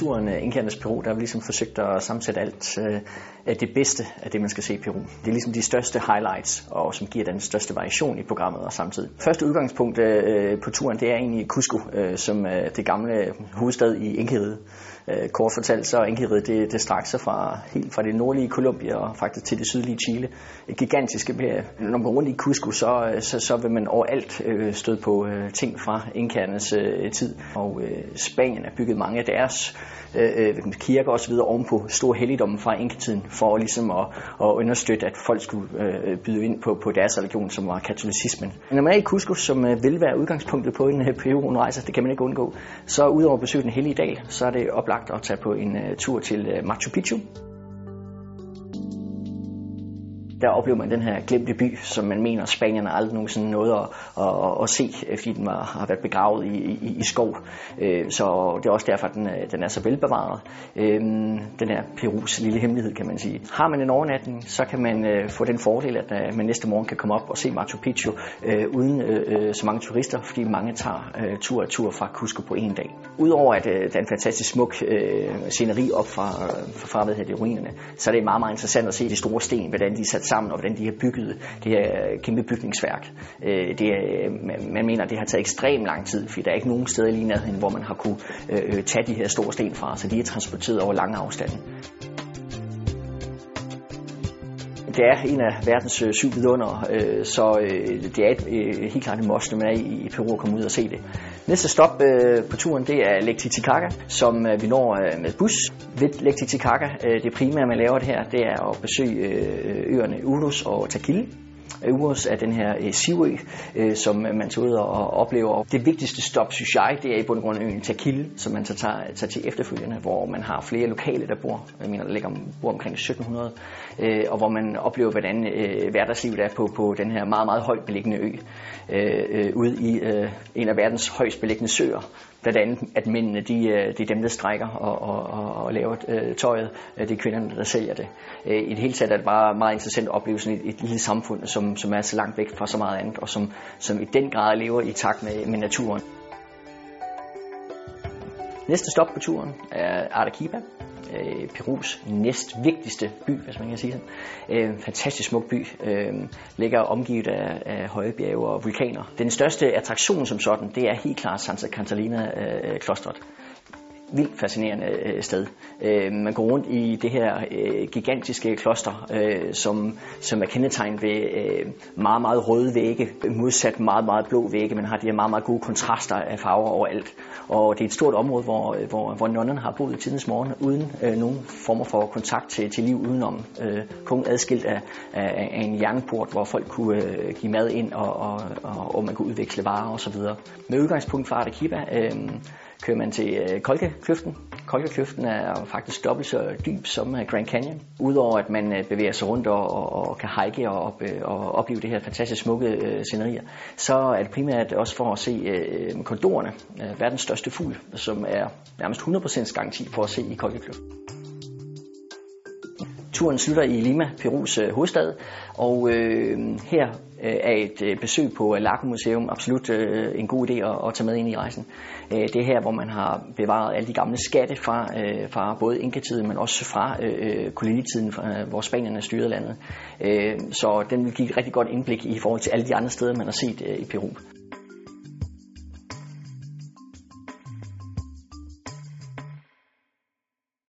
turen øh, Inkernes Peru, der har vi ligesom forsøgt at sammensætte alt øh, af det bedste af det, man skal se i Peru. Det er ligesom de største highlights, og som giver den største variation i programmet og samtidig. Første udgangspunkt øh, på turen, det er egentlig Cusco, som er det gamle hovedstad i Inkeriget. Kort fortalt, så er Inkeriget det, det strakte sig fra, helt fra det nordlige Colombia og faktisk til det sydlige Chile. Et gigantisk imperium. Når man går rundt i Cusco, så, så, så vil man overalt støde på ting fra Inkernes tid. Og Spanien har bygget mange af deres Øh, øh, kirker osv. ovenpå stor helligdommen fra inketiden, for ligesom at, at understøtte, at folk skulle øh, byde ind på, på deres religion, som var katolicismen. Når man er i Cusco, som øh, vil være udgangspunktet på en øh, Peru-rejse, det kan man ikke undgå, så udover at besøge den hellige dal, så er det oplagt at tage på en øh, tur til øh, Machu Picchu, der oplever man den her glemte by, som man mener, Spanierne aldrig nogensinde nåede at, at, at se, øh, fordi den var, har været begravet i, i, i skov. Øh, så det er også derfor, at den, øh, den er så velbevaret. Øh, den her Perus lille hemmelighed, kan man sige. Har man en overnatning, så kan man øh, få den fordel, at øh, man næste morgen kan komme op og se Machu Picchu uden så mange turister, fordi mange tager tur og tur fra Cusco på en dag. Udover at der er en fantastisk smuk sceneri op fra, fra, fra hvad hedder det, ruinerne, så er det meget, meget interessant at se de store sten, hvordan de er sat sammen, og hvordan de har bygget det her kæmpe bygningsværk. Øh, det øh, man mener, at det har taget ekstremt lang tid, fordi der er ikke nogen steder lige nærheden, hvor man har kunne øh, øh, tage de her store sten fra, så de er transporteret over lange afstande det er en af verdens øh, syv vidunder, øh, så øh, det er et, øh, helt klart en must, når man er i, i Peru og komme ud og se det. Næste stop øh, på turen, det er Lake Titicaca, som øh, vi når øh, med bus. Ved Lake Titicaca, øh, det primære, man laver det her, det er at besøge øh, øerne Ulus og Taquil. Øvers er den her øh, Sivø, øh, som øh, man tager ud og oplever. Det vigtigste stop, synes jeg, det er i bund og grund øen Takil, som man så tager, tager til efterfølgende, hvor man har flere lokale, der bor. Jeg mener, der ligger bor omkring 1700, øh, og hvor man oplever, hvordan øh, hverdagslivet er på, på den her meget, meget højt beliggende ø, øh, øh, ude i øh, en af verdens højst beliggende søer, blandt andet, at mændene de, øh, de er dem, der strækker og, og, og, og laver øh, tøjet. Øh, det er kvinderne, der sælger det. I det hele taget er det bare meget interessant at opleve sådan et, et lille samfund, som, som er så langt væk fra så meget andet, og som, som i den grad lever i takt med, med naturen. Næste stop på turen er Arequipa, øh, Perus næst vigtigste by, hvis man kan sige sådan. Øh, fantastisk smuk by, øh, ligger omgivet af, af høje bjerge og vulkaner. Den største attraktion som sådan, det er helt klart Santa Catalina-klostret. Øh, vildt fascinerende øh, sted. Øh, man går rundt i det her øh, gigantiske kloster, som, som er kendetegnet ved meget, meget røde vægge, modsat meget, meget blå vægge. Man har de her meget, meget gode kontraster af farver overalt. Og det er et stort område, hvor, hvor, hvor nonnerne har boet i tidens morgen, uden øh, nogen former for kontakt til, til liv udenom. Øh, kun adskilt af, af, af en jernport, hvor folk kunne øh, give mad ind, og, og, og, og man kunne udveksle varer osv. Med udgangspunkt fra Arequipa, øh, kører man til øh, Kolke-kløften. Kolke-kløften er faktisk dobbelt så dyb som øh, Grand Canyon. Udover at man øh, bevæger sig rundt og, og, og kan hike og, op, øh, og opleve det her fantastisk smukke øh, scenerier, så er det primært også for at se øh, kondorerne, øh, verdens største fugl, som er nærmest 100% garanti for at se i Kolke-kløften. Turen slutter i Lima, Perus øh, hovedstad, og øh, her øh, er et øh, besøg på øh, Lago Museum absolut øh, en god idé at, at tage med ind i rejsen. Øh, det er her, hvor man har bevaret alle de gamle skatte fra, øh, fra både inkatiden, men også fra øh, øh kolonitiden, øh, hvor spanierne styrede landet. Øh, så den vil give et rigtig godt indblik i forhold til alle de andre steder, man har set øh, i Peru.